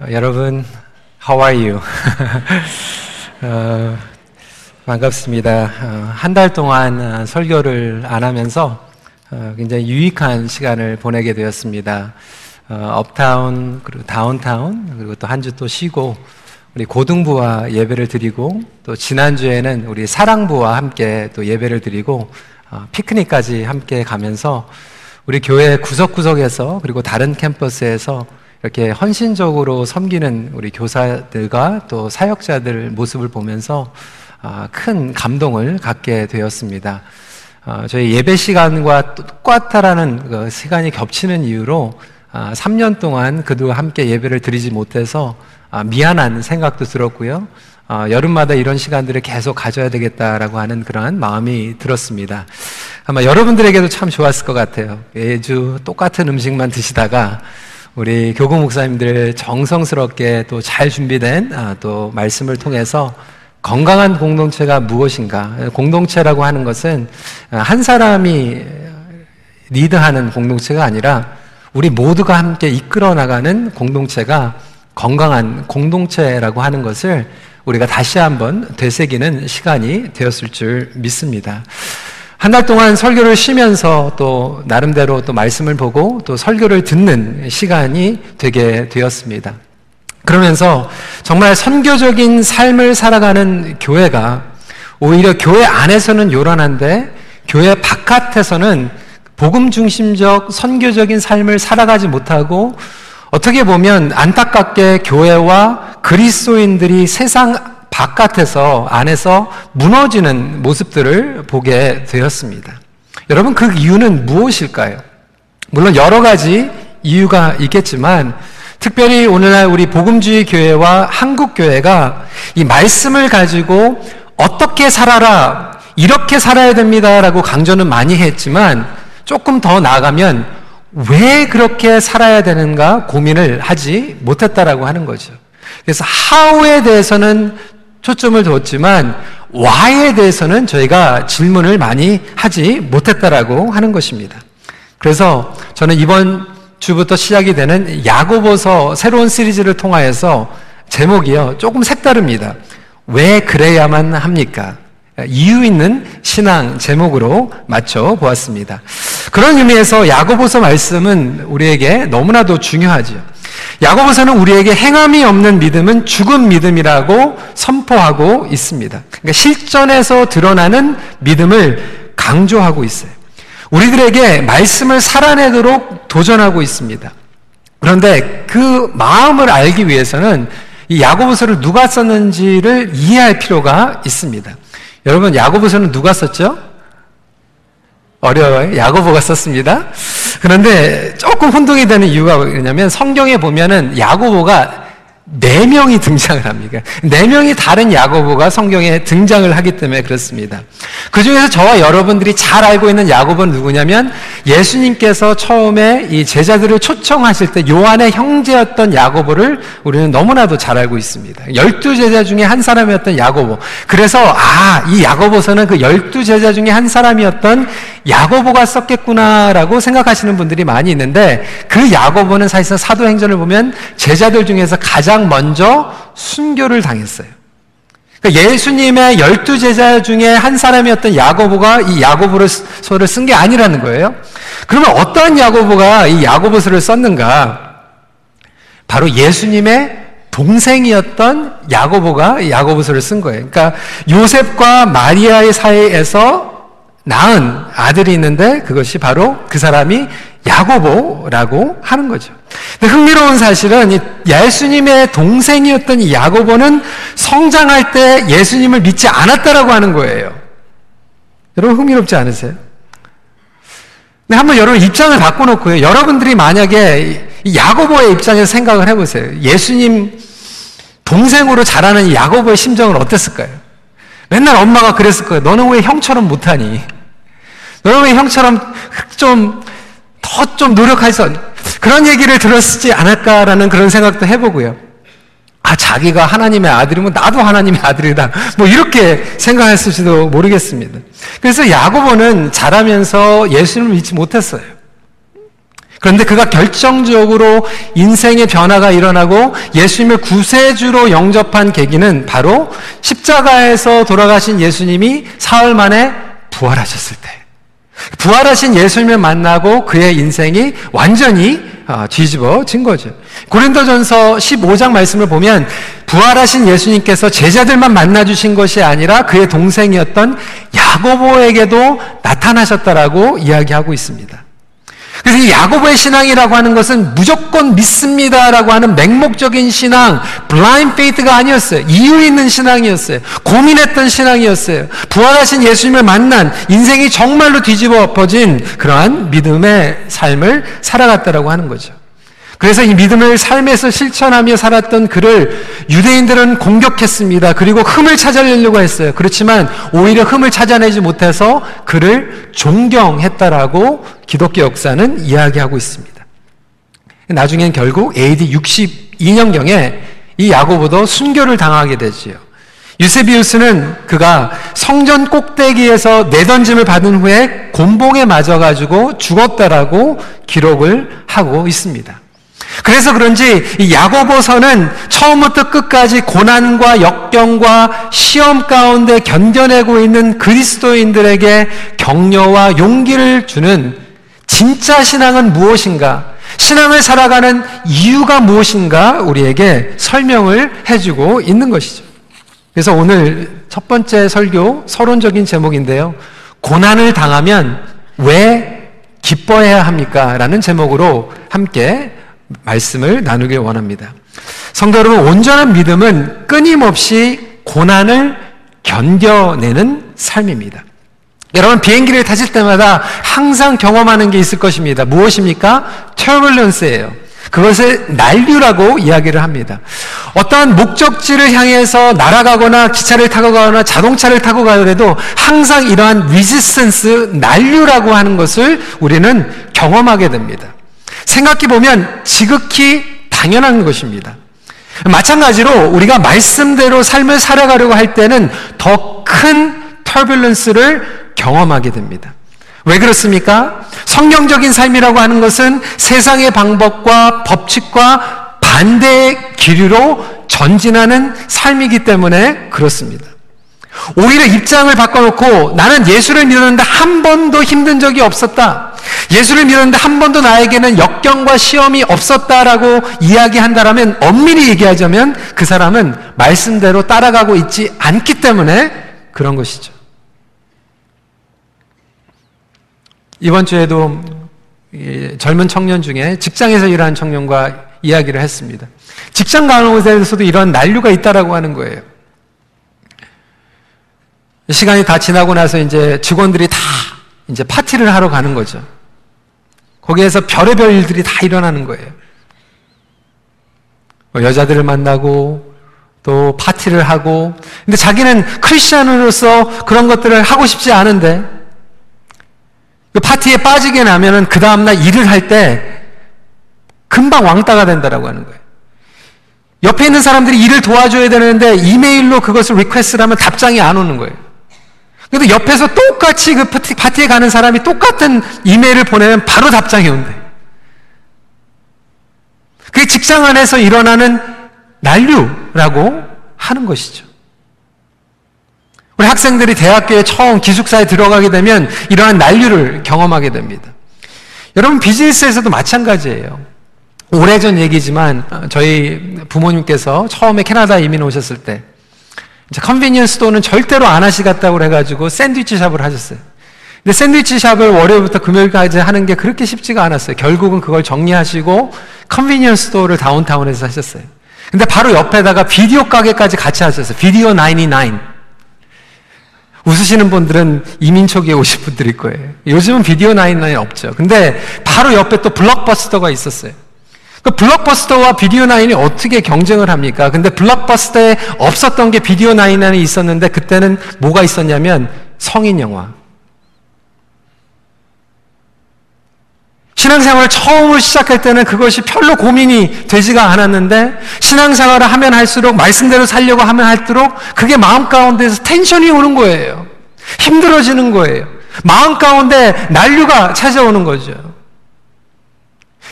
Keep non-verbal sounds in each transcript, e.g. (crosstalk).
어, 여러분, how are you? (laughs) 어, 반갑습니다. 어, 한달 동안 어, 설교를 안 하면서 어, 굉장히 유익한 시간을 보내게 되었습니다. 어, 업타운, 그리고 다운타운, 그리고 또 한 주 또 쉬고, 우리 고등부와 예배를 드리고, 또 지난주에는 우리 사랑부와 함께 또 예배를 드리고, 어, 피크닉까지 함께 가면서 우리 교회 구석구석에서 그리고 다른 캠퍼스에서 이렇게 헌신적으로 섬기는 우리 교사들과 또 사역자들 모습을 보면서 아, 큰 감동을 갖게 되었습니다. 아, 저희 예배 시간과 똑같다라는 그 시간이 겹치는 이유로 3년 아, 동안 그들과 함께 예배를 드리지 못해서 미안한 생각도 들었고요. 여름마다 이런 시간들을 계속 가져야 되겠다라고 하는 그러한 마음이 들었습니다. 아마 여러분들에게도 참 좋았을 것 같아요. 매주 똑같은 음식만 드시다가 우리 교구 목사님들 정성스럽게 또 잘 준비된 아, 또 말씀을 통해서 건강한 공동체가 무엇인가? 공동체라고 하는 것은 한 사람이 리드하는 공동체가 아니라 우리 모두가 함께 이끌어 나가는 공동체가 건강한 공동체라고 하는 것을 우리가 다시 한번 되새기는 시간이 되었을 줄 믿습니다. 한 달 동안 설교를 쉬면서 또 나름대로 또 말씀을 보고 또 설교를 듣는 시간이 되게 되었습니다. 그러면서 정말 선교적인 삶을 살아가는 교회가 오히려 교회 안에서는 요란한데 교회 바깥에서는 복음 중심적 선교적인 삶을 살아가지 못하고 어떻게 보면 안타깝게 교회와 그리스도인들이 세상 바깥에서 안에서 무너지는 모습들을 보게 되었습니다. 여러분 그 이유는 무엇일까요? 물론 여러 가지 이유가 있겠지만 특별히 오늘날 우리 복음주의 교회와 한국 교회가 이 말씀을 가지고 어떻게 살아라 이렇게 살아야 됩니다라고 강조는 많이 했지만 조금 더 나아가면 왜 그렇게 살아야 되는가 고민을 하지 못했다라고 하는 거죠. 그래서 how에 대해서는 초점을 뒀지만 why에 대해서는 저희가 질문을 많이 하지 못했다라고 하는 것입니다. 그래서 저는 이번 주부터 시작이 되는 야고보서 새로운 시리즈를 통하여서 제목이요. 조금 색다릅니다. 왜 그래야만 합니까? 이유 있는 신앙 제목으로 맞춰 보았습니다. 그런 의미에서 야고보서 말씀은 우리에게 너무나도 중요하죠. 야고보서는 우리에게 행함이 없는 믿음은 죽은 믿음이라고 선포하고 있습니다. 그러니까 실전에서 드러나는 믿음을 강조하고 있어요. 우리들에게 말씀을 살아내도록 도전하고 있습니다. 그런데 그 마음을 알기 위해서는 이 야고보서를 누가 썼는지를 이해할 필요가 있습니다. 여러분 야고보서는 누가 썼죠? 어려워요. 야고보가 썼습니다. 그런데 조금 혼동이 되는 이유가 뭐냐면 성경에 보면은 야고보가 네 명이 등장을 합니다. 네 명이 다른 야고보가 성경에 등장을 하기 때문에 그렇습니다. 그 중에서 저와 여러분들이 잘 알고 있는 야고보는 누구냐면 예수님께서 처음에 이 제자들을 초청하실 때 요한의 형제였던 야고보를 우리는 너무나도 잘 알고 있습니다. 열두 제자 중에 한 사람이었던 야고보. 그래서 아, 이 야고보서는 그 열두 제자 중에 한 사람이었던 야고보가 썼겠구나라고 생각하시는 분들이 많이 있는데 그 야고보는 사실상 사도행전을 보면 제자들 중에서 가장 먼저 순교를 당했어요. 그러니까 예수님의 열두 제자 중에 한 사람이었던 야고보가 이 야고보서를 쓴 게 아니라는 거예요. 그러면 어떠한 야고보가 이 야고보서를 썼는가? 바로 예수님의 동생이었던 야고보가 야고보서를 쓴 거예요. 그러니까 요셉과 마리아의 사이에서 낳은 아들이 있는데 그것이 바로 그 사람이 야고보라고 하는 거죠. 흥미로운 사실은 예수님의 동생이었던 이 야고보는 성장할 때 예수님을 믿지 않았다라고 하는 거예요. 여러분 흥미롭지 않으세요? 근 한번 여러분 입장을 바꿔놓고요. 여러분들이 만약에 야고보의 입장에서 생각을 해보세요. 예수님 동생으로 자라는 야고보의 심정은 어땠을까요? 맨날 엄마가 그랬을 거예요. 너는 왜 형처럼 못하니? 너는 왜 형처럼 좀 더 좀 노력해서 그런 얘기를 들었지 않을까라는 그런 생각도 해보고요. 아, 자기가 하나님의 아들이면 나도 하나님의 아들이다. 뭐 이렇게 생각했을지도 모르겠습니다. 그래서 야고보는 자라면서 예수님을 믿지 못했어요. 그런데 그가 결정적으로 인생의 변화가 일어나고 예수님을 구세주로 영접한 계기는 바로 십자가에서 돌아가신 예수님이 사흘 만에 부활하셨을 때. 부활하신 예수님을 만나고 그의 인생이 완전히 아, 뒤집어진 거죠. 고린도전서 15장 말씀을 보면 부활하신 예수님께서 제자들만 만나 주신 것이 아니라 그의 동생이었던 야고보에게도 나타나셨다라고 이야기하고 있습니다. 그래서 이 야고보의 신앙이라고 하는 것은 무조건 믿습니다라고 하는 맹목적인 신앙, blind faith가 아니었어요. 이유 있는 신앙이었어요. 고민했던 신앙이었어요. 부활하신 예수님을 만난 인생이 정말로 뒤집어 엎어진 그러한 믿음의 삶을 살아갔다라고 하는 거죠. 그래서 이 믿음을 삶에서 실천하며 살았던 그를 유대인들은 공격했습니다. 그리고 흠을 찾아내려고 했어요. 그렇지만 오히려 흠을 찾아내지 못해서 그를 존경했다라고 기독교 역사는 이야기하고 있습니다. 나중엔 결국 AD 62년경에 이 야고보도 순교를 당하게 되지요. 유세비우스는 그가 성전 꼭대기에서 내던짐을 받은 후에 곤봉에 맞아가지고 죽었다라고 기록을 하고 있습니다. 그래서 그런지 이 야고보서는 처음부터 끝까지 고난과 역경과 시험 가운데 견뎌내고 있는 그리스도인들에게 격려와 용기를 주는 진짜 신앙은 무엇인가? 신앙을 살아가는 이유가 무엇인가? 우리에게 설명을 해주고 있는 것이죠. 그래서 오늘 첫 번째 설교 서론적인 제목인데요. 고난을 당하면 왜 기뻐해야 합니까? 라는 제목으로 함께 말씀을 나누길 원합니다. 성도 여러분, 온전한 믿음은 끊임없이 고난을 견뎌내는 삶입니다. 여러분, 비행기를 타실 때마다 항상 경험하는 게 있을 것입니다. 무엇입니까? turbulence예요. 그것을 난류라고 이야기를 합니다. 어떠한 목적지를 향해서 날아가거나 기차를 타고 가거나 자동차를 타고 가더라도 항상 이러한 resistance, 난류라고 하는 것을 우리는 경험하게 됩니다. 생각해 보면 지극히 당연한 것입니다. 마찬가지로 우리가 말씀대로 삶을 살아가려고 할 때는 더 큰 터뷸런스를 경험하게 됩니다. 왜 그렇습니까? 성경적인 삶이라고 하는 것은 세상의 방법과 법칙과 반대의 기류로 전진하는 삶이기 때문에 그렇습니다. 오히려 입장을 바꿔놓고 나는 예수를 믿었는데 한 번도 힘든 적이 없었다. 예수를 믿었는데 한 번도 나에게는 역경과 시험이 없었다라고 이야기한다라면 엄밀히 얘기하자면 그 사람은 말씀대로 따라가고 있지 않기 때문에 그런 것이죠. 이번 주에도 젊은 청년 중에 직장에서 일하는 청년과 이야기를 했습니다. 직장 가는 곳에서도 이런 난류가 있다라고 하는 거예요. 시간이 다 지나고 나서 이제 직원들이 다 이제 파티를 하러 가는 거죠. 거기에서 별의별 일들이 다 일어나는 거예요. 뭐 여자들을 만나고 또 파티를 하고 근데 자기는 크리스천으로서 그런 것들을 하고 싶지 않은데 그 파티에 빠지게 나면은 그 다음날 일을 할 때 금방 왕따가 된다라고 하는 거예요. 옆에 있는 사람들이 일을 도와줘야 되는데 이메일로 그것을 request를 하면 답장이 안 오는 거예요. 근데 옆에서 똑같이 그 파티에 가는 사람이 똑같은 이메일을 보내면 바로 답장이 온대. 그게 직장 안에서 일어나는 난류라고 하는 것이죠. 우리 학생들이 대학교에 처음 기숙사에 들어가게 되면 이러한 난류를 경험하게 됩니다. 여러분 비즈니스에서도 마찬가지예요. 오래전 얘기지만 저희 부모님께서 처음에 캐나다 이민 오셨을 때 이제 convenience store는 절대로 안 하시겠다고 그래가지고 샌드위치 shop을 하셨어요. 근데 샌드위치 shop을 월요일부터 금요일까지 하는 게 그렇게 쉽지가 않았어요. 결국은 그걸 정리하시고 convenience store를 다운타운에서 하셨어요. 근데 바로 옆에다가 비디오 가게까지 같이 하셨어요. 비디오 99. 웃으시는 분들은 이민 초기에 오신 분들일 거예요. 요즘은 비디오 99 없죠. 근데 바로 옆에 또 블록버스터가 있었어요. 그 블록버스터와 비디오 나인이 어떻게 경쟁을 합니까? 근데 블록버스터에 없었던 게 비디오 나인이 있었는데 그때는 뭐가 있었냐면 성인 영화. 신앙생활을 처음으로 시작할 때는 그것이 별로 고민이 되지가 않았는데 신앙생활을 하면 할수록 말씀대로 살려고 하면 할수록 그게 마음 가운데서 텐션이 오는 거예요. 힘들어지는 거예요. 마음 가운데 난류가 찾아오는 거죠.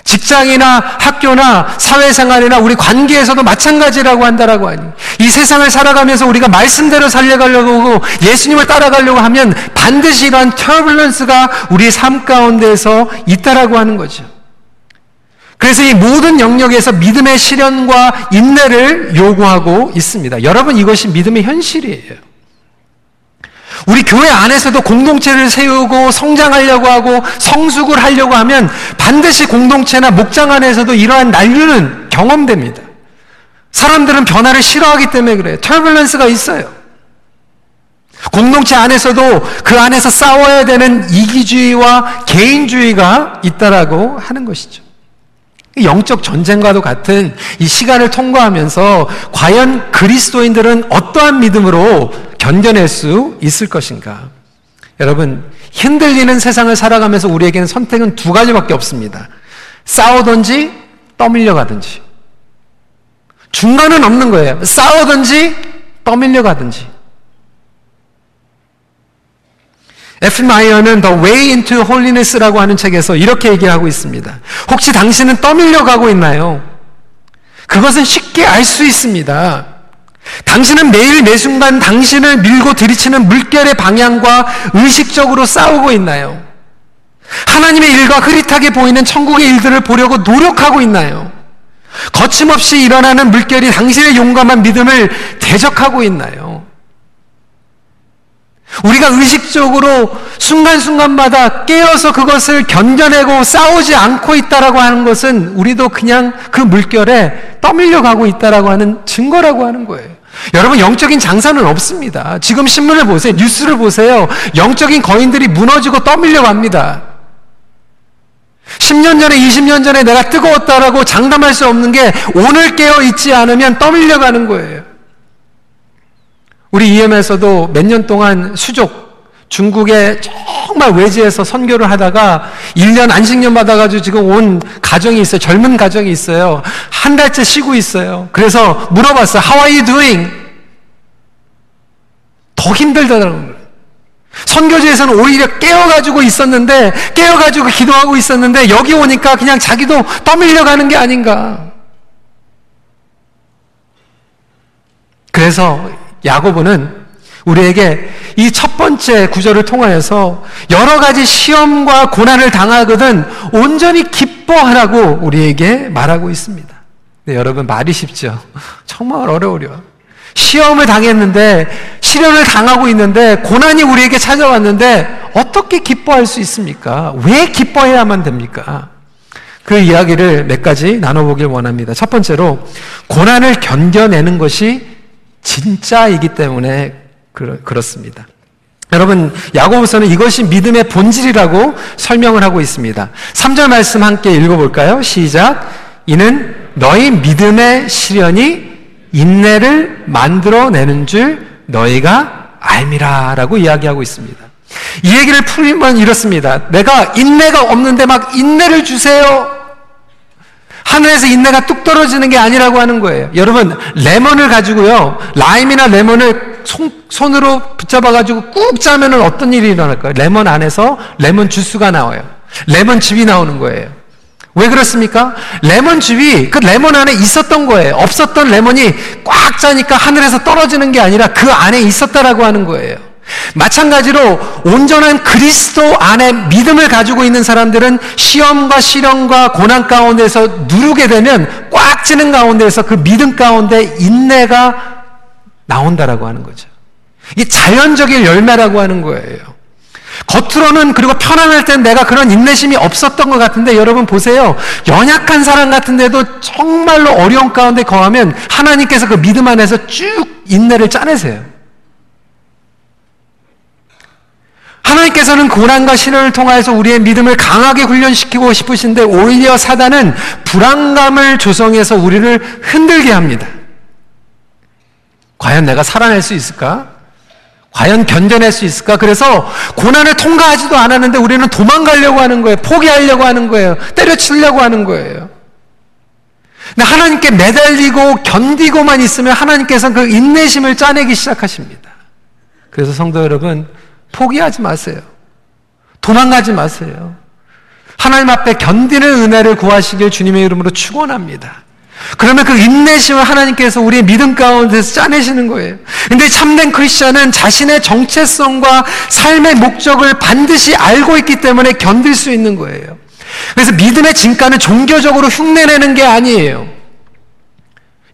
직장이나 학교나 사회생활이나 우리 관계에서도 마찬가지라고 한다라고 하니 이 세상을 살아가면서 우리가 말씀대로 살려가려고 하고 예수님을 따라가려고 하면 반드시 이러한 터블런스가 우리 삶 가운데에서 있다라고 하는 거죠. 그래서 이 모든 영역에서 믿음의 실현과 인내를 요구하고 있습니다. 여러분 이것이 믿음의 현실이에요. 우리 교회 안에서도 공동체를 세우고 성장하려고 하고 성숙을 하려고 하면 반드시 공동체나 목장 안에서도 이러한 난류는 경험됩니다. 사람들은 변화를 싫어하기 때문에 그래요. 터블런스가 있어요. 공동체 안에서도 그 안에서 싸워야 되는 이기주의와 개인주의가 있다라고 하는 것이죠. 영적 전쟁과도 같은 이 시간을 통과하면서 과연 그리스도인들은 어떠한 믿음으로 견뎌낼 수 있을 것인가? 여러분, 흔들리는 세상을 살아가면서 우리에게는 선택은 두 가지밖에 없습니다. 싸우든지 떠밀려 가든지. 중간은 없는 거예요. 싸우든지 떠밀려 가든지. 에프 마이어는 The Way into Holiness라고 하는 책에서 이렇게 얘기하고 있습니다. 혹시 당신은 떠밀려 가고 있나요? 그것은 쉽게 알 수 있습니다. 당신은 매일 매 순간 당신을 밀고 들이치는 물결의 방향과 의식적으로 싸우고 있나요? 하나님의 일과 흐릿하게 보이는 천국의 일들을 보려고 노력하고 있나요? 거침없이 일어나는 물결이 당신의 용감한 믿음을 대적하고 있나요? 우리가 의식적으로 순간순간마다 깨어서 그것을 견뎌내고 싸우지 않고 있다라고 하는 것은 우리도 그냥 그 물결에 떠밀려 가고 있다라고 하는 증거라고 하는 거예요. 여러분 영적인 장사는 없습니다. 지금 신문을 보세요. 뉴스를 보세요. 영적인 거인들이 무너지고 떠밀려 갑니다. 10년 전에 20년 전에 내가 뜨거웠다라고 장담할 수 없는 게 오늘 깨어 있지 않으면 떠밀려 가는 거예요. 우리 EM에서도 몇 년 동안 수족, 중국의 정말 외지에서 선교를 하다가 1년 안식년 받아가지고 지금 온 가정이 있어요. 젊은 가정이 있어요. 한 달째 쉬고 있어요. 그래서 물어봤어요. How are you doing? 더 거예요. 선교지에서는 오히려 깨어가지고 있었는데, 깨어가지고 기도하고 있었는데, 여기 오니까 그냥 자기도 떠밀려 가는 게 아닌가. 그래서 야고보는 우리에게 이 첫 번째 구절을 통하여서 여러 가지 시험과 고난을 당하거든 온전히 기뻐하라고 우리에게 말하고 있습니다. 네, 여러분 말이 쉽죠? (laughs) 정말 어려워요. 시험을 당했는데 시련을 당하고 있는데 고난이 우리에게 찾아왔는데 어떻게 기뻐할 수 있습니까? 왜 기뻐해야만 됩니까? 그 이야기를 몇 가지 나눠보길 원합니다. 첫 번째로 고난을 견뎌내는 것이 진짜이기 때문에 그렇습니다. 여러분, 야고보서는 이것이 믿음의 본질이라고 설명을 하고 있습니다. 3절 말씀 함께 읽어볼까요? 시작. 이는 너희 믿음의 시련이 인내를 만들어내는 줄 너희가 알미라 라고 이야기하고 있습니다. 이 얘기를 풀면 이렇습니다. 내가 인내가 없는데 막 인내를 주세요. 하늘에서 인내가 뚝 떨어지는 게 아니라고 하는 거예요. 여러분, 레몬을 가지고요, 라임이나 레몬을 손, 손으로 붙잡아가지고 꾹 짜면 어떤 일이 일어날까요? 레몬 안에서 레몬 주스가 나와요. 레몬즙이 나오는 거예요. 왜 그렇습니까? 레몬즙이 그 레몬 안에 있었던 거예요. 없었던 레몬이 꽉 짜니까 하늘에서 떨어지는 게 아니라 그 안에 있었다라고 하는 거예요. 마찬가지로 온전한 그리스도 안에 믿음을 가지고 있는 사람들은 시험과 시련과 고난 가운데서 누르게 되면 꽉 찌는 가운데서 그 믿음 가운데 인내가 나온다라고 하는 거죠. 이 자연적인 열매라고 하는 거예요. 겉으로는 그리고 편안할 땐 내가 그런 인내심이 없었던 것 같은데 여러분 보세요. 연약한 사람 같은데도 정말로 어려운 가운데 거하면 하나님께서 그 믿음 안에서 쭉 인내를 짜내세요. 하나님께서는 고난과 신을 통하여서 우리의 믿음을 강하게 훈련시키고 싶으신데 오히려 사단은 불안감을 조성해서 우리를 흔들게 합니다. 과연 내가 살아낼 수 있을까? 과연 견뎌낼 수 있을까? 그래서 고난을 통과하지도 않았는데 우리는 도망가려고 하는 거예요. 포기하려고 하는 거예요. 때려치려고 하는 거예요. 근데 하나님께 매달리고 견디고만 있으면 하나님께서 그 인내심을 짜내기 시작하십니다. 그래서 성도 여러분, 포기하지 마세요. 도망가지 마세요. 하나님 앞에 견디는 은혜를 구하시길 주님의 이름으로 축원합니다. 그러면 그 인내심을 하나님께서 우리의 믿음 가운데서 짜내시는 거예요. 근데 참된 크리스천은 자신의 정체성과 삶의 목적을 반드시 알고 있기 때문에 견딜 수 있는 거예요. 그래서 믿음의 진가는 종교적으로 흉내내는 게 아니에요.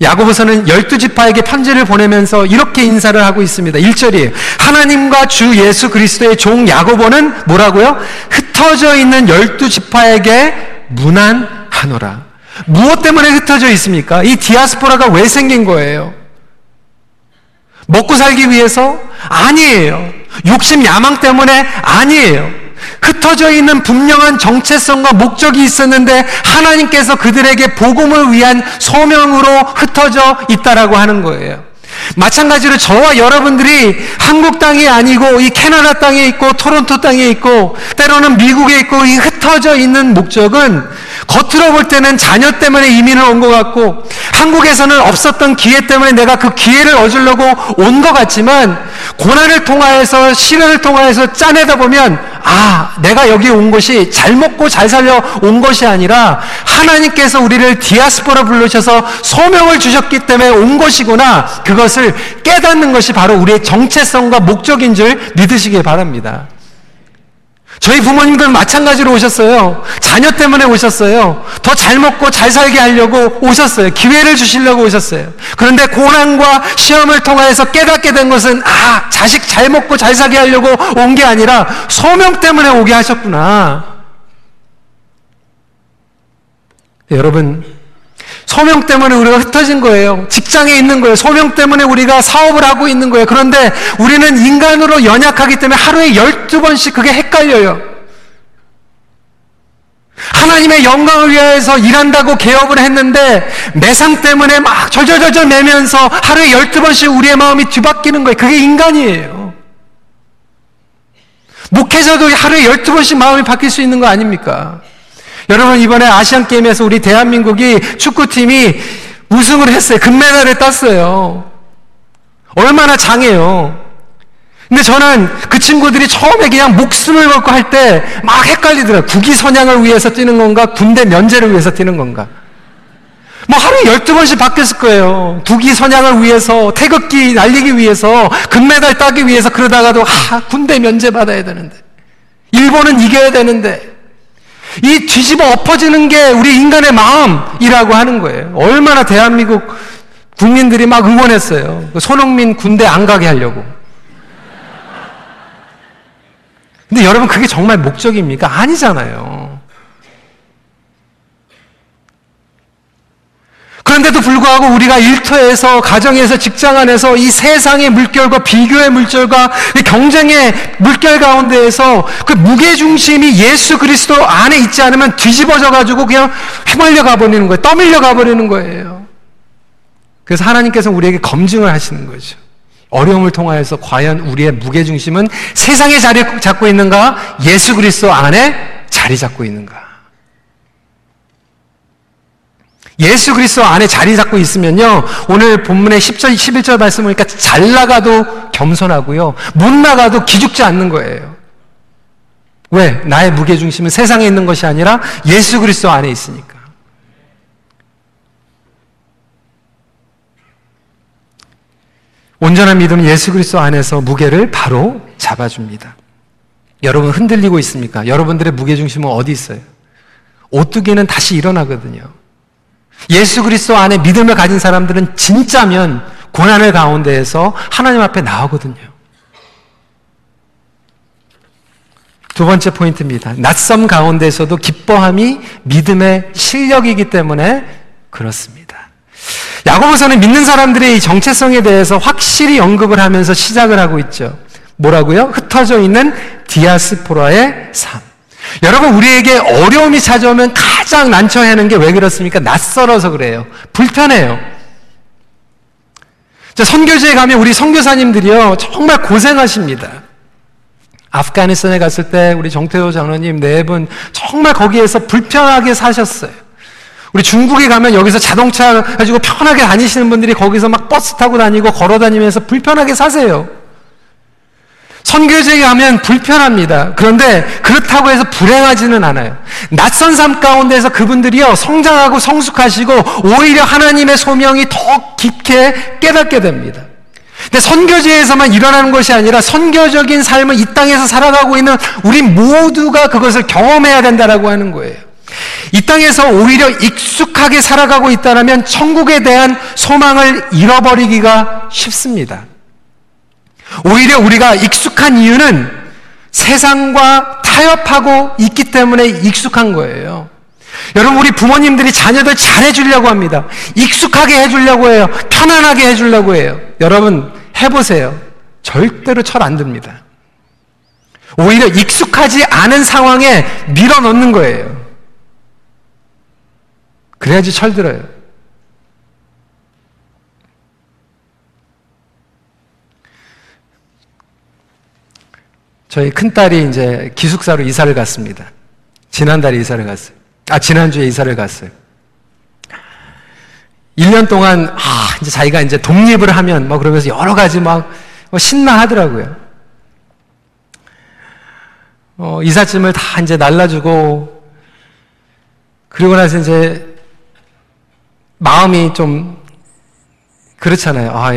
야고보서는 열두 지파에게 편지를 보내면서 이렇게 인사를 하고 있습니다. 1절이에요. 하나님과 주 예수 그리스도의 종 야고보는 뭐라고요? 흩어져 있는 열두 지파에게 무난하노라. 무엇 때문에 흩어져 있습니까? 이 디아스포라가 왜 생긴 거예요? 먹고 살기 위해서? 아니에요. 욕심 야망 때문에? 아니에요. 흩어져 있는 분명한 정체성과 목적이 있었는데 하나님께서 그들에게 복음을 위한 소명으로 흩어져 있다라고 하는 거예요. 마찬가지로 저와 여러분들이 한국 땅이 아니고 이 캐나다 땅에 있고 토론토 땅에 있고 때로는 미국에 있고 이 흩어져 있는 목적은 겉으로 볼 때는 자녀 때문에 이민을 온 것 같고 한국에서는 없었던 기회 때문에 내가 그 기회를 얻으려고 온 것 같지만 고난을 통하여서 시련을 통하여서 짜내다 보면 아 내가 여기 온 것이 잘 먹고 잘 살려 온 것이 아니라 하나님께서 우리를 디아스포라 불러셔서 소명을 주셨기 때문에 온 것이구나. 그것을 깨닫는 것이 바로 우리의 정체성과 목적인 줄 믿으시길 바랍니다. 저희 부모님들 마찬가지로 오셨어요. 자녀 때문에 오셨어요. 더 잘 먹고 잘 살게 하려고 오셨어요. 기회를 주시려고 오셨어요. 그런데 고난과 시험을 통해서 깨닫게 된 것은 아, 자식 잘 먹고 잘 살게 하려고 온 게 아니라 소명 때문에 오게 하셨구나. 여러분, 소명 때문에 우리가 흩어진 거예요. 직장에 있는 거예요. 소명 때문에 우리가 사업을 하고 있는 거예요. 그런데 우리는 인간으로 연약하기 때문에 하루에 12번씩 그게 헷갈려요. 하나님의 영광을 위해서 일한다고 개업을 했는데 매상 때문에 막 절절절절 매면서 하루에 12번씩 우리의 마음이 뒤바뀌는 거예요. 그게 인간이에요. 목회자도 하루에 12번씩 마음이 바뀔 수 있는 거 아닙니까? 여러분 이번에 아시안 게임에서 우리 대한민국이 축구팀이 우승을 했어요. 금메달을 땄어요. 얼마나 장해요. 근데 저는 그 친구들이 처음에 그냥 목숨을 걸고 할 때 막 헷갈리더라고요. 국위 선양을 위해서 뛰는 건가? 군대 면제를 위해서 뛰는 건가? 뭐 하루에 12번씩 바뀌었을 거예요. 국위 선양을 위해서, 태극기 날리기 위해서, 금메달 따기 위해서 그러다가도, 아, 군대 면제 받아야 되는데. 일본은 이겨야 되는데. 이 뒤집어 엎어지는 게 우리 인간의 마음이라고 하는 거예요. 얼마나 대한민국 국민들이 막 응원했어요. 그 손흥민 군대 안 가게 하려고. 근데 여러분 그게 정말 목적입니까? 아니잖아요. 그런데도 불구하고 우리가 일터에서, 가정에서, 직장 안에서 이 세상의 물결과 비교의 물결과 경쟁의 물결 가운데에서 그 무게중심이 예수 그리스도 안에 있지 않으면 뒤집어져 가지고 그냥 휘말려 가버리는 거예요. 떠밀려 가버리는 거예요. 그래서 하나님께서 우리에게 검증을 하시는 거죠. 어려움을 통하여서 과연 우리의 무게중심은 세상에 자리 잡고 있는가? 예수 그리스도 안에 자리 잡고 있는가? 예수 그리스도 안에 자리 잡고 있으면요. 오늘 본문의 10절, 11절 말씀 보니까 잘 나가도 겸손하고요. 못 나가도 기죽지 않는 거예요. 왜? 나의 무게중심은 세상에 있는 것이 아니라 예수 그리스도 안에 있으니까. 온전한 믿음은 예수 그리스도 안에서 무게를 바로 잡아줍니다. 여러분 흔들리고 있습니까? 여러분들의 무게중심은 어디 있어요? 오뚜기는 다시 일어나거든요. 예수 그리스도 안에 믿음을 가진 사람들은 진짜면 고난을 가운데에서 하나님 앞에 나오거든요. 두 번째 포인트입니다. 낯섦 가운데서도 기뻐함이 믿음의 실력이기 때문에 그렇습니다. 야고보서는 믿는 사람들의 이 정체성에 대해서 확실히 언급을 하면서 시작을 하고 있죠. 뭐라고요? 흩어져 있는 디아스포라의 삶. 여러분, 우리에게 어려움이 찾아오면 가장 난처해하는 게 왜 그렇습니까? 낯설어서 그래요. 불편해요. 자, 선교지에 가면 우리 선교사님들이요, 정말 고생하십니다. 아프가니스탄에 갔을 때 우리 정태호 장로님 네 분 정말 거기에서 불편하게 사셨어요. 우리 중국에 가면 여기서 자동차 가지고 편하게 다니시는 분들이 거기서 막 버스 타고 다니고 걸어 다니면서 불편하게 사세요. 선교지에 가면 불편합니다. 그런데 그렇다고 해서 불행하지는 않아요. 낯선 삶 가운데서 그분들이요, 성장하고 성숙하시고 오히려 하나님의 소명이 더 깊게 깨닫게 됩니다. 근데 선교지에서만 일어나는 것이 아니라 선교적인 삶을 이 땅에서 살아가고 있는 우리 모두가 그것을 경험해야 된다라고 하는 거예요. 이 땅에서 오히려 익숙하게 살아가고 있다면 천국에 대한 소망을 잃어버리기가 쉽습니다. 오히려 우리가 익숙한 이유는 세상과 타협하고 있기 때문에 익숙한 거예요. 여러분, 우리 부모님들이 자녀들 잘해주려고 합니다. 익숙하게 해주려고 해요. 편안하게 해주려고 해요. 여러분, 해보세요. 절대로 철 안 듭니다. 오히려 익숙하지 않은 상황에 밀어 넣는 거예요. 그래야지 철들어요. 저희 큰딸이 이제 기숙사로 이사를 갔습니다. 지난달에 이사를 갔어요. 아, 지난주에 이사를 갔어요. 1년 동안, 아, 이제 자기가 이제 독립을 하면, 뭐, 그러면서 여러 가지 막, 뭐 신나 하더라고요. 어, 이삿짐을 다 이제 날라주고, 그리고 나서 이제, 마음이 좀, 그렇잖아요. 아,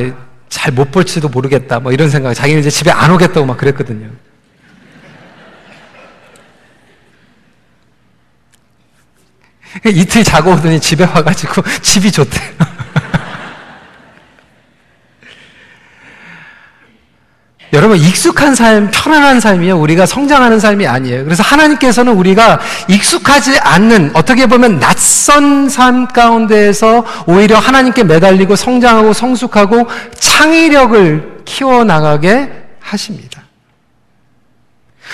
잘 못 볼지도 모르겠다. 뭐 이런 생각. 자기는 이제 집에 안 오겠다고 막 그랬거든요. (laughs) 이틀 자고 오더니 집에 와가지고 (laughs) 집이 좋대요. (laughs) 여러분, 익숙한 삶, 편안한 삶이요. 우리가 성장하는 삶이 아니에요. 그래서 하나님께서는 우리가 익숙하지 않는, 어떻게 보면 낯선 삶 가운데에서 오히려 하나님께 매달리고 성장하고 성숙하고 창의력을 키워 나가게 하십니다.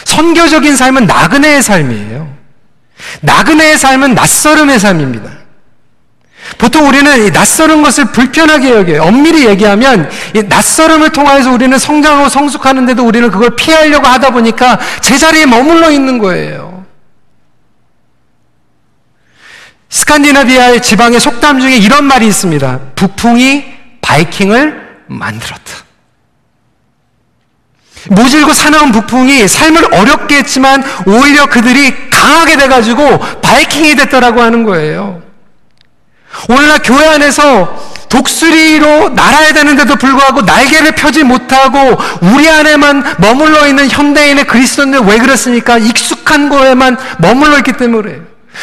선교적인 삶은 나그네의 삶이에요. 나그네의 삶은 낯설음의 삶입니다. 보통 우리는 낯설은 것을 불편하게 여겨요. 엄밀히 얘기하면 이 낯설음을 통해서 우리는 성장하고 성숙하는데도 우리는 그걸 피하려고 하다 보니까 제자리에 머물러 있는 거예요. 스칸디나비아의 지방의 속담 중에 이런 말이 있습니다. 북풍이 바이킹을 만들었다. 모질고 사나운 북풍이 삶을 어렵게 했지만 오히려 그들이 강하게 돼가지고 바이킹이 됐다라고 하는 거예요. 오늘날 교회 안에서 독수리로 날아야 되는데도 불구하고 날개를 펴지 못하고 우리 안에만 머물러 있는 현대인의 그리스도인들 왜 그렇습니까? 익숙한 거에만 머물러 있기 때문에.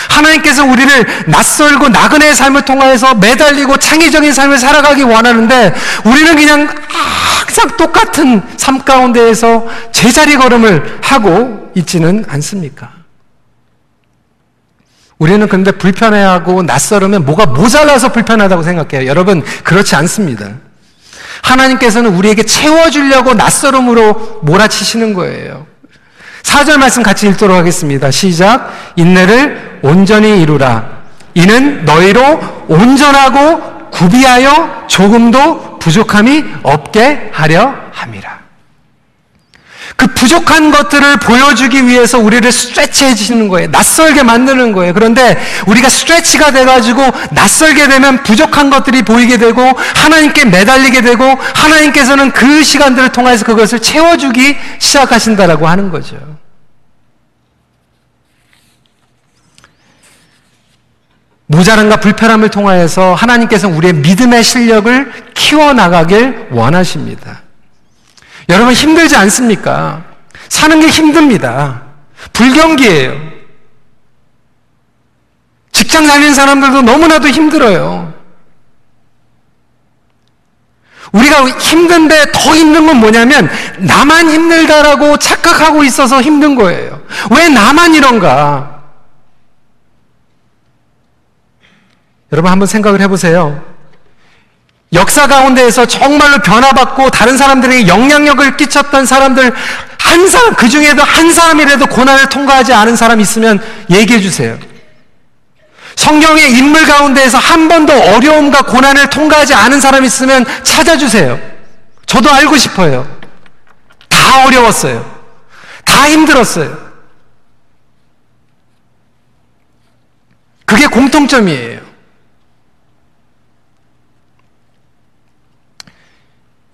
하나님께서 우리를 낯설고 나그네의 삶을 통하여서 매달리고 창의적인 삶을 살아가기 원하는데 우리는 그냥 항상 똑같은 삶 가운데에서 제자리 걸음을 하고 있지는 않습니까? 우리는 근데 불편해하고 낯설으면 뭐가 모자라서 불편하다고 생각해요. 여러분, 그렇지 않습니다. 하나님께서는 우리에게 채워주려고 낯설음으로 몰아치시는 거예요. 4절 말씀 같이 읽도록 하겠습니다. 시작. 인내를 온전히 이루라. 이는 너희로 온전하고 구비하여 조금도 부족함이 없게 하려 함이라. 그 부족한 것들을 보여주기 위해서 우리를 스트레치해 주시는 거예요. 낯설게 만드는 거예요. 그런데 우리가 스트레치가 돼가지고 낯설게 되면 부족한 것들이 보이게 되고 하나님께 매달리게 되고 하나님께서는 그 시간들을 통해서 그것을 채워주기 시작하신다라고 하는 거죠. 모자란과 불편함을 통하여서 하나님께서 우리의 믿음의 실력을 키워나가길 원하십니다. 여러분 힘들지 않습니까? 사는 게 힘듭니다. 불경기예요. 직장 다니는 사람들도 너무나도 힘들어요. 우리가 힘든데 더 힘든 건 뭐냐면 나만 힘들다라고 착각하고 있어서 힘든 거예요. 왜 나만 이런가? 여러분 한번 생각을 해보세요. 역사 가운데에서 정말로 변화받고 다른 사람들에게 영향력을 끼쳤던 사람들 한 사람 그 중에도 한 사람이라도 고난을 통과하지 않은 사람 있으면 얘기해 주세요. 성경의 인물 가운데에서 한 번도 어려움과 고난을 통과하지 않은 사람 있으면 찾아주세요. 저도 알고 싶어요. 다 어려웠어요. 다 힘들었어요. 그게 공통점이에요.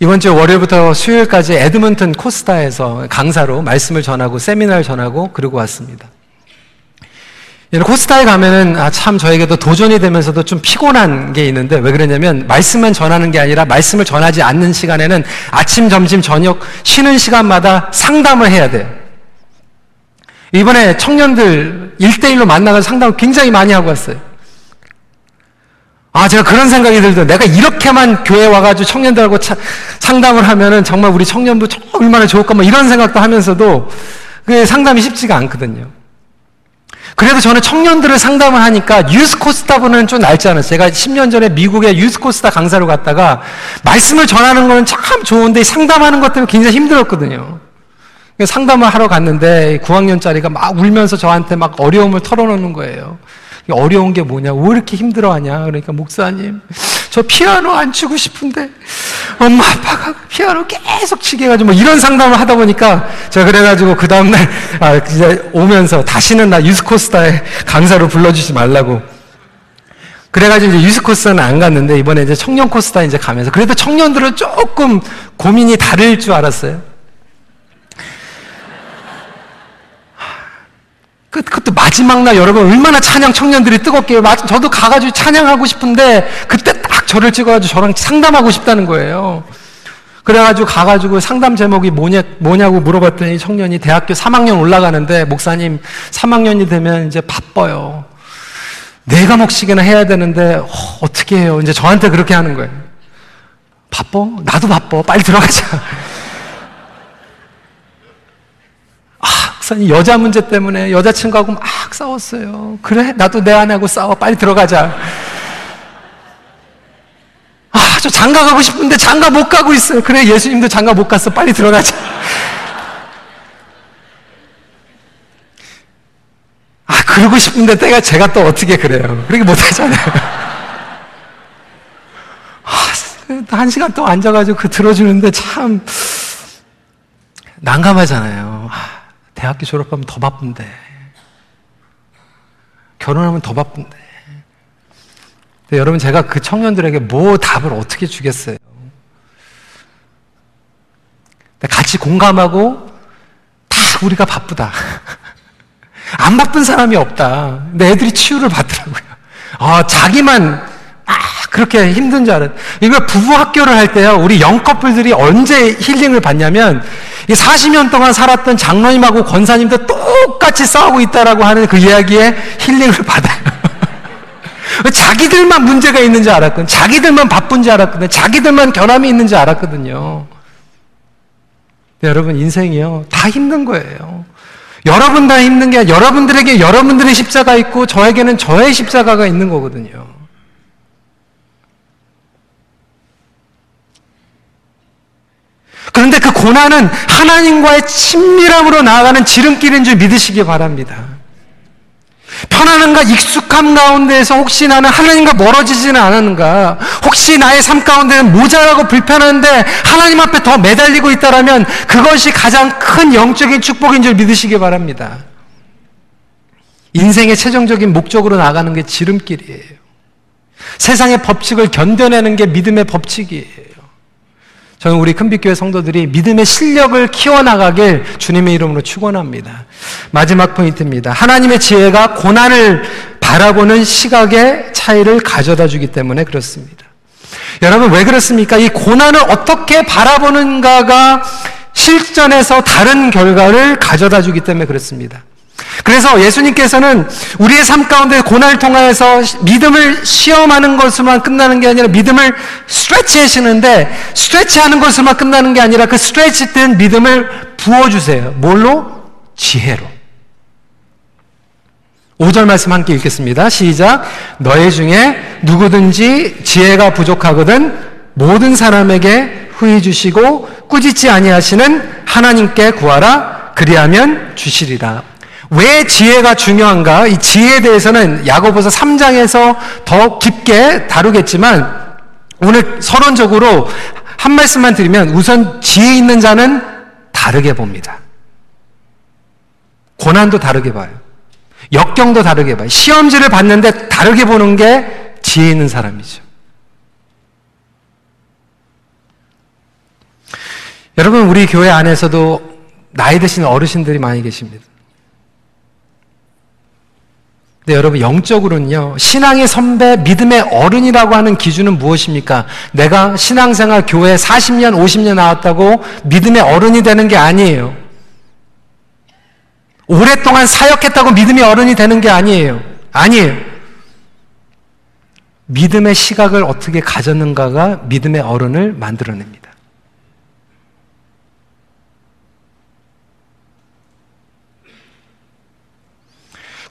이번 주 월요일부터 수요일까지 에드먼튼 코스타에서 강사로 말씀을 전하고 세미나를 전하고 그러고 왔습니다. 코스타에 가면은 아, 참 저에게도 도전이 되면서도 좀 피곤한 게 있는데 왜 그러냐면 말씀만 전하는 게 아니라 말씀을 전하지 않는 시간에는 아침, 점심, 저녁 쉬는 시간마다 상담을 해야 돼요. 이번에 청년들 1대1로 만나서 상담을 굉장히 많이 하고 왔어요. 아, 제가 그런 생각이 들더 내가 이렇게만 교회 와가지고 청년들하고 차, 상담을 하면은 정말 우리 청년부 얼마나 좋을까, 뭐 이런 생각도 하면서도 그 상담이 쉽지가 않거든요. 그래도 저는 청년들을 상담을 하니까 유스코스타보다는 좀 낫지 않았어요. 제가 10년 전에 미국의 유스코스타 강사로 갔다가 말씀을 전하는 거는 참 좋은데 상담하는 것 때문에 굉장히 힘들었거든요. 상담을 하러 갔는데 9학년짜리가 막 울면서 저한테 막 어려움을 털어놓는 거예요. 어려운 게 뭐냐? 왜 이렇게 힘들어 하냐? 그러니까 목사님, 저 피아노 안 치고 싶은데 엄마 아빠가 피아노 계속 치게 해가지고 뭐 이런 상담을 하다 보니까 제가 그래가지고 그 다음날 아, 이제 오면서 다시는 나 유스코스타에 강사로 불러주지 말라고 그래가지고 이제 유스코스는 안 갔는데 이번에 이제 청년 코스타 이제 가면서 그래도 청년들은 조금 고민이 다를 줄 알았어요. 그, 그것도 마지막 날 여러분 얼마나 찬양 청년들이 뜨겁게요. 저도 가가지고 찬양하고 싶은데 그때 딱 저를 찍어가지고 저랑 상담하고 싶다는 거예요. 그래가지고 가가지고 상담 제목이 뭐냐, 뭐냐고 물어봤더니 청년이 대학교 3학년 올라가는데 목사님 3학년이 되면 이제 바빠요. 네 과목씩이나 해야 되는데 어, 떻게 해요? 이제 저한테 그렇게 하는 거예요. 바빠? 나도 바빠. 빨리 들어가자. 목사님 여자 문제 때문에 여자친구하고 막 싸웠어요. 그래? 나도 내 아내하고 싸워. 빨리 들어가자. 아, 저 장가 가고 싶은데 장가 못 가고 있어요. 그래, 예수님도 장가 못 갔어. 빨리 들어가자. 아, 그러고 싶은데 때가 제가 또 어떻게 그래요. 그렇게 못 하잖아요. 아, 한 시간 동안 앉아가지고 그 들어주는데 참 난감하잖아요. 아, 대학교 졸업하면 더 바쁜데. 결혼하면 더 바쁜데. 여러분, 제가 그 청년들에게 뭐 답을 어떻게 주겠어요? 같이 공감하고 다 우리가 바쁘다. (laughs) 안 바쁜 사람이 없다. 근데 애들이 치유를 받더라고요. 아, 자기만 아, 그렇게 힘든 줄 알았. 이거 부부 학교를 할 때요. 우리 영 커플들이 언제 힐링을 받냐면 40년 동안 살았던 장로님하고 권사님도 똑같이 싸우고 있다라고 하는 그 이야기에 힐링을 (laughs) 받아요. 자기들만 문제가 있는 줄 알았거든. 자기들만 바쁜 줄 알았거든. 자기들만 결함이 있는 줄 알았거든요. 여러분, 인생이요. 다 힘든 거예요. 여러분 다 힘든 게 여러분들에게 여러분들의 십자가 있고 저에게는 저의 십자가가 있는 거거든요. 그런데 그 고난은 하나님과의 친밀함으로 나아가는 지름길인 줄 믿으시기 바랍니다. 편안함과 익숙함 가운데에서 혹시 나는 하나님과 멀어지지는 않았는가? 혹시 나의 삶 가운데는 모자라고 불편한데 하나님 앞에 더 매달리고 있다라면 그것이 가장 큰 영적인 축복인 줄 믿으시기 바랍니다. 인생의 최종적인 목적으로 나가는 게 지름길이에요. 세상의 법칙을 견뎌내는 게 믿음의 법칙이에요. 저는 우리 큰빛교회 성도들이 믿음의 실력을 키워나가길 주님의 이름으로 축원합니다. 마지막 포인트입니다. 하나님의 지혜가 고난을 바라보는 시각의 차이를 가져다 주기 때문에 그렇습니다. 여러분 왜 그렇습니까? 이 고난을 어떻게 바라보는가가 실전에서 다른 결과를 가져다 주기 때문에 그렇습니다. 그래서 예수님께서는 우리의 삶 가운데 고난을 통하여서 믿음을 시험하는 것으로만 끝나는 게 아니라 믿음을 스트레치 하시는데 스트레치 하는 것으로만 끝나는 게 아니라 그 스트레치 된 믿음을 부어주세요. 뭘로? 지혜로. 5절 말씀 함께 읽겠습니다. 시작. 너희 중에 누구든지 지혜가 부족하거든 모든 사람에게 후히 주시고 꾸짖지 아니하시는 하나님께 구하라 그리하면 주시리라. 왜 지혜가 중요한가? 이 지혜에 대해서는 야고보서 3장에서 더 깊게 다루겠지만 오늘 서론적으로 한 말씀만 드리면 우선 지혜 있는 자는 다르게 봅니다. 고난도 다르게 봐요. 역경도 다르게 봐요. 시험지를 봤는데 다르게 보는 게 지혜 있는 사람이죠. 여러분, 우리 교회 안에서도 나이 드신 어르신들이 많이 계십니다. 근데 여러분, 영적으로는요, 신앙의 선배, 믿음의 어른이라고 하는 기준은 무엇입니까? 내가 신앙생활 교회 40년, 50년 나왔다고 믿음의 어른이 되는 게 아니에요. 오랫동안 사역했다고 믿음의 어른이 되는 게 아니에요. 아니에요. 믿음의 시각을 어떻게 가졌는가가 믿음의 어른을 만들어냅니다.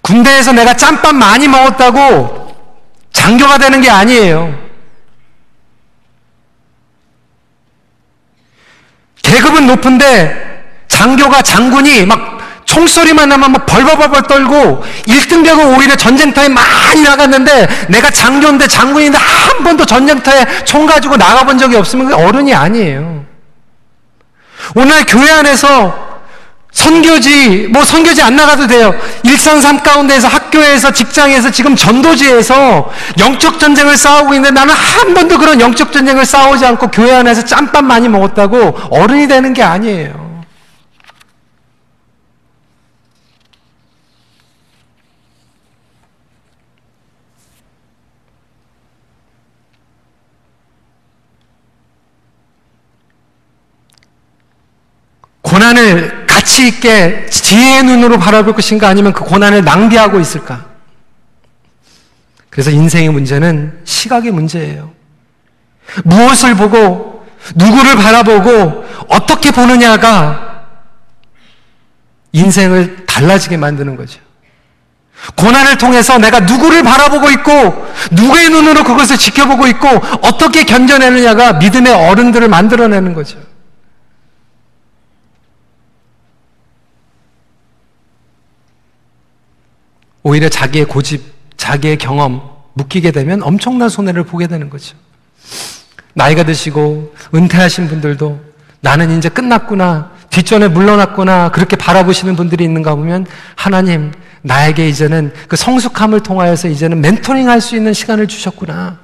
군대에서 내가 짬밥 많이 먹었다고 장교가 되는 게 아니에요. 계급은 높은데 장교가 장군이 막 총소리만 나면 막 벌벌벌벌 떨고 1등병은 오히려 전쟁터에 많이 나갔는데 내가 장교인데 장군인데 한 번도 전쟁터에 총 가지고 나가본 적이 없으면 어른이 아니에요. 오늘 교회 안에서 선교지, 뭐 선교지 안 나가도 돼요. 일상 삶 가운데에서 학교에서 직장에서 지금 전도지에서 영적 전쟁을 싸우고 있는데 나는 한 번도 그런 영적 전쟁을 싸우지 않고 교회 안에서 짬밥 많이 먹었다고 어른이 되는 게 아니에요. 고난을 가치 있게 지혜의 눈으로 바라볼 것인가 아니면 그 고난을 낭비하고 있을까? 그래서 인생의 문제는 시각의 문제예요. 무엇을 보고 누구를 바라보고 어떻게 보느냐가 인생을 달라지게 만드는 거죠. 고난을 통해서 내가 누구를 바라보고 있고 누구의 눈으로 그것을 지켜보고 있고 어떻게 견뎌내느냐가 믿음의 어른들을 만들어내는 거죠. 오히려 자기의 고집, 자기의 경험 묶이게 되면 엄청난 손해를 보게 되는 거죠. 나이가 드시고 은퇴하신 분들도 나는 이제 끝났구나, 뒷전에 물러났구나, 그렇게 바라보시는 분들이 있는가 보면 하나님, 나에게 이제는 그 성숙함을 통하여서 이제는 멘토링 할 수 있는 시간을 주셨구나.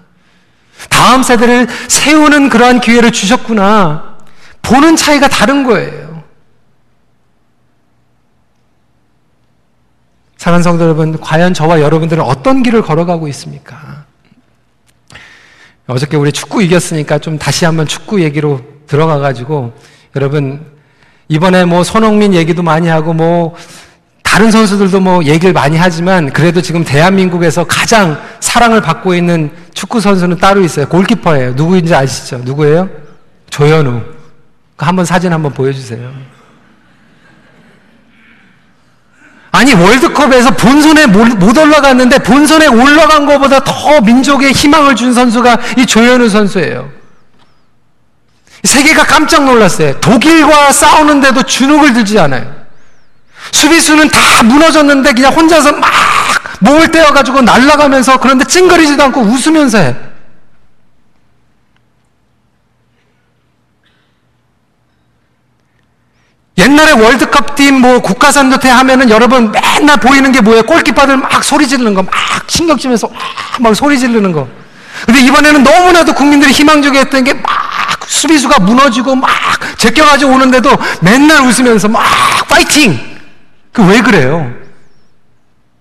다음 세대를 세우는 그러한 기회를 주셨구나. 보는 차이가 다른 거예요. 사랑하는 성도 여러분, 과연 저와 여러분들은 어떤 길을 걸어가고 있습니까? 어저께 우리 축구 이겼으니까 좀 다시 한번 축구 얘기로 들어가가지고, 여러분, 이번에 뭐 손흥민 얘기도 많이 하고, 뭐, 다른 선수들도 뭐 얘기를 많이 하지만, 그래도 지금 대한민국에서 가장 사랑을 받고 있는 축구 선수는 따로 있어요. 골키퍼예요. 누구인지 아시죠? 누구예요? 조현우. 한번 사진 한번 보여주세요. 아니 월드컵에서 본선에 못 올라갔는데 본선에 올라간 것보다 더 민족의 희망을 준 선수가 이 조현우 선수예요. 세계가 깜짝 놀랐어요. 독일과 싸우는데도 주눅을 들지 않아요. 수비수는 다 무너졌는데 그냥 혼자서 막 몸을 떼어가지고 날아가면서 그런데 찡거리지도 않고 웃으면서 해. 옛날에 월드컵 팀 뭐 국가선도태 하면은 여러분 맨날 보이는 게 뭐예요? 골키퍼들 막 소리 지르는 거, 막 신경 쓰면서 막 소리 지르는 거. 근데 이번에는 너무나도 국민들이 희망적이었던 게 막 수비수가 무너지고 막 제껴가지고 오는데도 맨날 웃으면서 막 파이팅! 그 왜 그래요?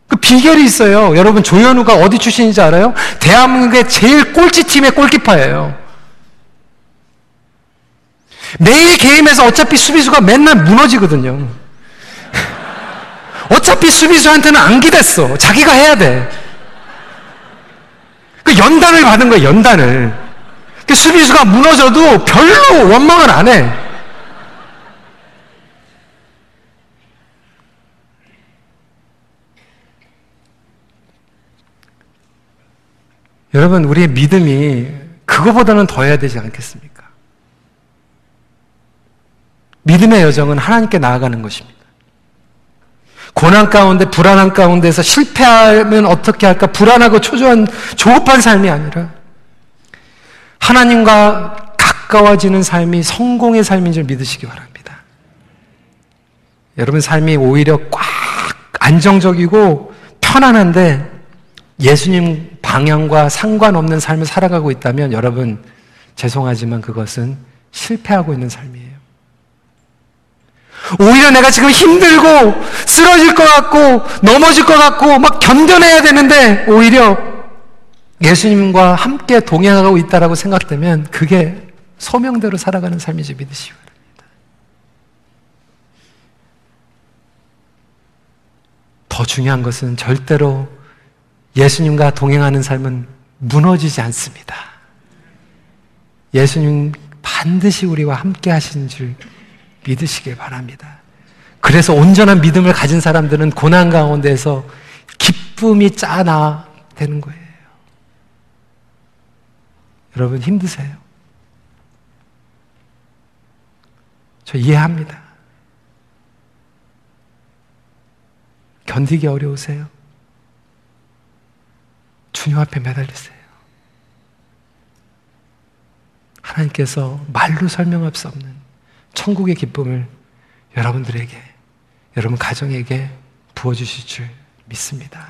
그 비결이 있어요. 여러분 조현우가 어디 출신인지 알아요? 대한민국의 제일 꼴찌팀의 골키퍼예요. 매일 게임에서 어차피 수비수가 맨날 무너지거든요. 어차피 수비수한테는 안 기댔어. 자기가 해야 돼. 그 연단을 받은 거야, 연단을. 그 수비수가 무너져도 별로 원망을 안 해. 여러분, 우리의 믿음이 그거보다는 더 해야 되지 않겠습니까? 믿음의 여정은 하나님께 나아가는 것입니다. 고난 가운데, 불안한 가운데서 실패하면 어떻게 할까? 불안하고 초조한, 조급한 삶이 아니라 하나님과 가까워지는 삶이 성공의 삶인 줄 믿으시기 바랍니다. 여러분 삶이 오히려 꽉 안정적이고 편안한데 예수님 방향과 상관없는 삶을 살아가고 있다면 여러분 죄송하지만 그것은 실패하고 있는 삶이에요. 오히려 내가 지금 힘들고 쓰러질 것 같고 넘어질 것 같고 막 견뎌내야 되는데 오히려 예수님과 함께 동행하고 있다라고 생각되면 그게 소명대로 살아가는 삶이지 믿으시기 바랍니다. 더 중요한 것은 절대로 예수님과 동행하는 삶은 무너지지 않습니다. 예수님 반드시 우리와 함께 하시는 줄 믿으시길 바랍니다. 그래서 온전한 믿음을 가진 사람들은 고난 가운데서 기쁨이 짜나 되는 거예요. 여러분 힘드세요? 저 이해합니다. 견디기 어려우세요? 주님 앞에 매달리세요. 하나님께서 말로 설명할 수 없는 천국의 기쁨을 여러분들에게, 여러분 가정에게 부어주실 줄 믿습니다.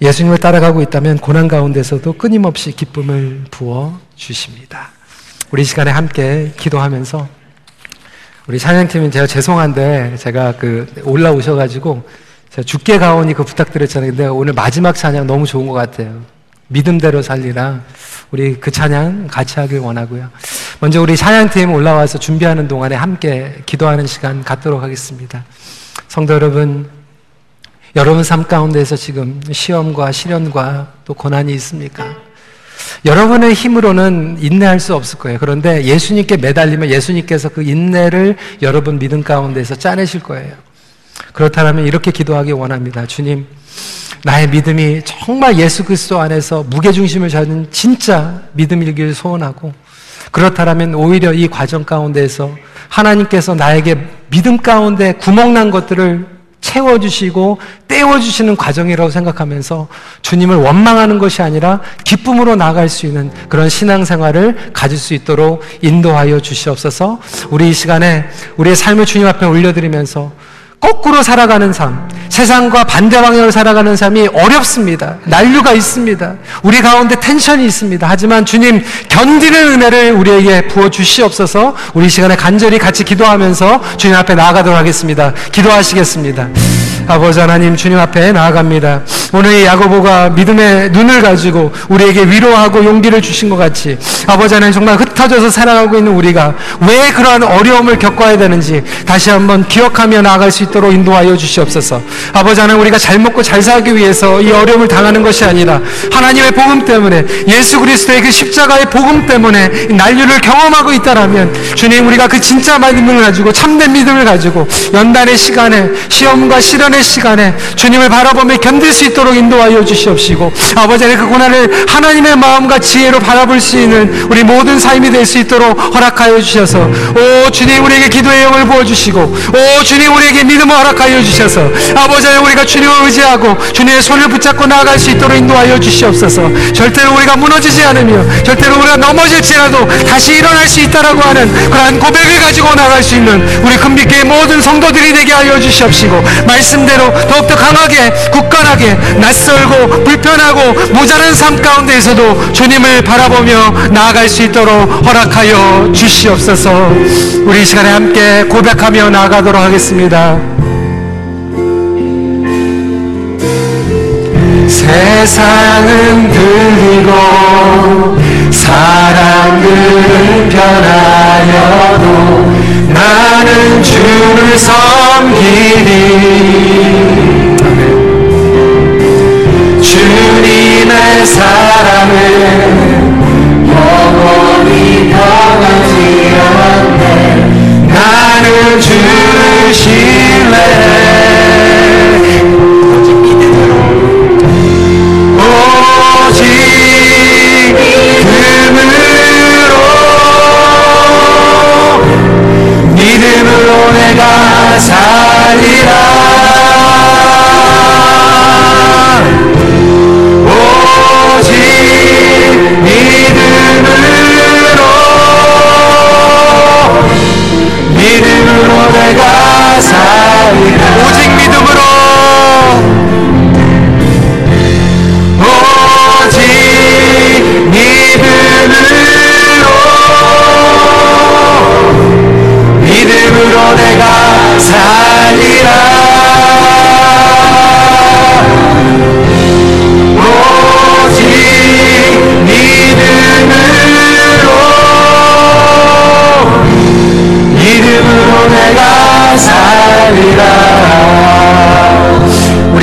예수님을 따라가고 있다면 고난 가운데서도 끊임없이 기쁨을 부어 주십니다. 우리 시간에 함께 기도하면서 우리 찬양팀은 제가 죄송한데 제가 그 올라오셔가지고 제가 죽게 가오니 그 부탁드렸잖아요. 근데 오늘 마지막 찬양 너무 좋은 것 같아요. 믿음대로 살리라. 우리 그 찬양 같이 하길 원하고요. 먼저 우리 찬양팀 올라와서 준비하는 동안에 함께 기도하는 시간 갖도록 하겠습니다. 성도 여러분, 여러분 삶 가운데서 지금 시험과 시련과 또 고난이 있습니까? 여러분의 힘으로는 인내할 수 없을 거예요. 그런데 예수님께 매달리면 예수님께서 그 인내를 여러분 믿음 가운데서 짜내실 거예요. 그렇다면 이렇게 기도하기 원합니다. 주님, 나의 믿음이 정말 예수 그리스도 안에서 무게중심을 잡는 진짜 믿음이길 소원하고 그렇다면 오히려 이 과정 가운데서 하나님께서 나에게 믿음 가운데 구멍난 것들을 채워주시고 떼어주시는 과정이라고 생각하면서 주님을 원망하는 것이 아니라 기쁨으로 나아갈 수 있는 그런 신앙생활을 가질 수 있도록 인도하여 주시옵소서 우리 이 시간에 우리의 삶을 주님 앞에 올려드리면서 거꾸로 살아가는 삶, 세상과 반대 방향으로 살아가는 삶이 어렵습니다. 난류가 있습니다. 우리 가운데 텐션이 있습니다. 하지만 주님 견디는 은혜를 우리에게 부어 주시옵소서. 우리 시간에 간절히 같이 기도하면서 주님 앞에 나아가도록 하겠습니다. 기도하시겠습니다. 아버지 하나님 주님 앞에 나아갑니다. 오늘 이 야고보가 믿음의 눈을 가지고 우리에게 위로하고 용기를 주신 것 같이 아버지 하나님 정말 흩어져서 살아가고 있는 우리가 왜 그러한 어려움을 겪어야 되는지 다시 한번 기억하며 나아갈 수 있도록 인도하여 주시옵소서. 아버지 하나님 우리가 잘 먹고 잘 살기 위해서 이 어려움을 당하는 것이 아니라 하나님의 복음 때문에 예수 그리스도의 그 십자가의 복음 때문에 난류를 경험하고 있다라면 주님 우리가 그 진짜 믿음을 가지고 참된 믿음을 가지고 연단의 시간에 시험과 시련의 시간에 주님을 바라보며 견딜 수 있도록 인도하여 주시옵시고 아버지 하나님 그 고난을 하나님의 마음과 지혜로 바라볼 수 있는 우리 모든 삶이 될 수 있도록 허락하여 주셔서 오 주님 우리에게 기도의 영을 부어주시고 오 주님 우리에게 믿음을 허락하여 주셔서 아버지 하나님 우리가 주님을 의지하고 주님의 손을 붙잡고 나아갈 수 있도록 인도하여 주시옵소서. 절대로 우리가 무너지지 않으며 절대로 우리가 넘어질지라도 다시 일어날 수 있다라고 하는 그러한 고백을 가지고 나갈 수 있는 우리 금빛교의 모든 성도들이 되게 하여 주시옵시고 말씀 대로 더욱더 강하게 굳건하게 낯설고 불편하고 모자란 삶 가운데에서도 주님을 바라보며 나아갈 수 있도록 허락하여 주시옵소서 우리 시간에 함께 고백하며 나아가도록 하겠습니다. 세상은 들리고 사람들은 변하여도 나는 주를 섬기니 주님의 사랑은 영원히 변하지 않네 나는 주를 신뢰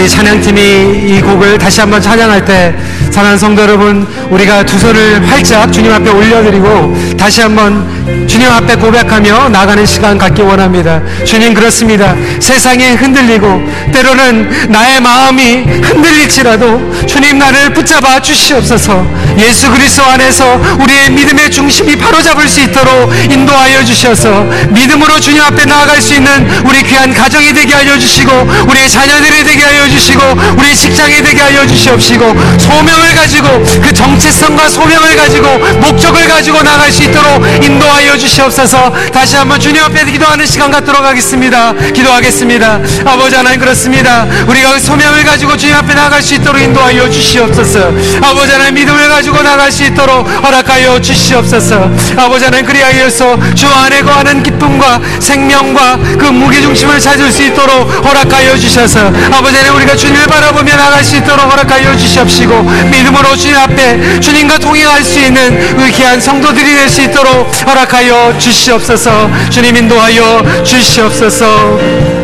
우리 찬양팀이 이 곡을 다시 한번 찬양할 때 사랑하는 성도 여러분 우리가 두 손을 활짝 주님 앞에 올려드리고 다시 한번 주님 앞에 고백하며 나가는 시간 갖기 원합니다. 주님 그렇습니다. 세상이 흔들리고 때로는 나의 마음이 흔들릴지라도 주님 나를 붙잡아 주시옵소서. 예수 그리스도 안에서 우리의 믿음의 중심이 바로잡을 수 있도록 인도하여 주셔서 믿음으로 주님 앞에 나아갈 수 있는 우리 귀한 가정이 되게 하여 주시고 우리의 자녀들이 되게 하여 주시고 우리 직장이 되게 하여 주시옵시고 소명을 가지고 그 정체성과 소명을 가지고 목적을 가지고 나갈 수 있도록 인도 하여 주시옵소서. 다시 한번 주님 앞에 기도하는 시간 갖도록 하겠습니다. 기도하겠습니다. 아버지 하나님 그렇습니다. 우리가 그 소명을 가지고 주님 앞에 나갈 수 있도록 인도하여 주시옵소서. 아버지 하나님 믿음을 가지고 나갈 수 있도록 허락하여 주시옵소서. 아버지 하나님 그리하여서 주 안에 거하는 기쁨과 생명과 그 무게중심을 찾을 수 있도록 허락하여 주셔서 아버지 하나님 우리가 주님을 바라보며 나갈 수 있도록 허락하여 주시옵시고 믿음으로 주님 앞에 주님과 동행할 수 있는 그 귀한 성도들이 될 수 있도록 허락하여 주시옵소서. 주님 인도하여 주시옵소서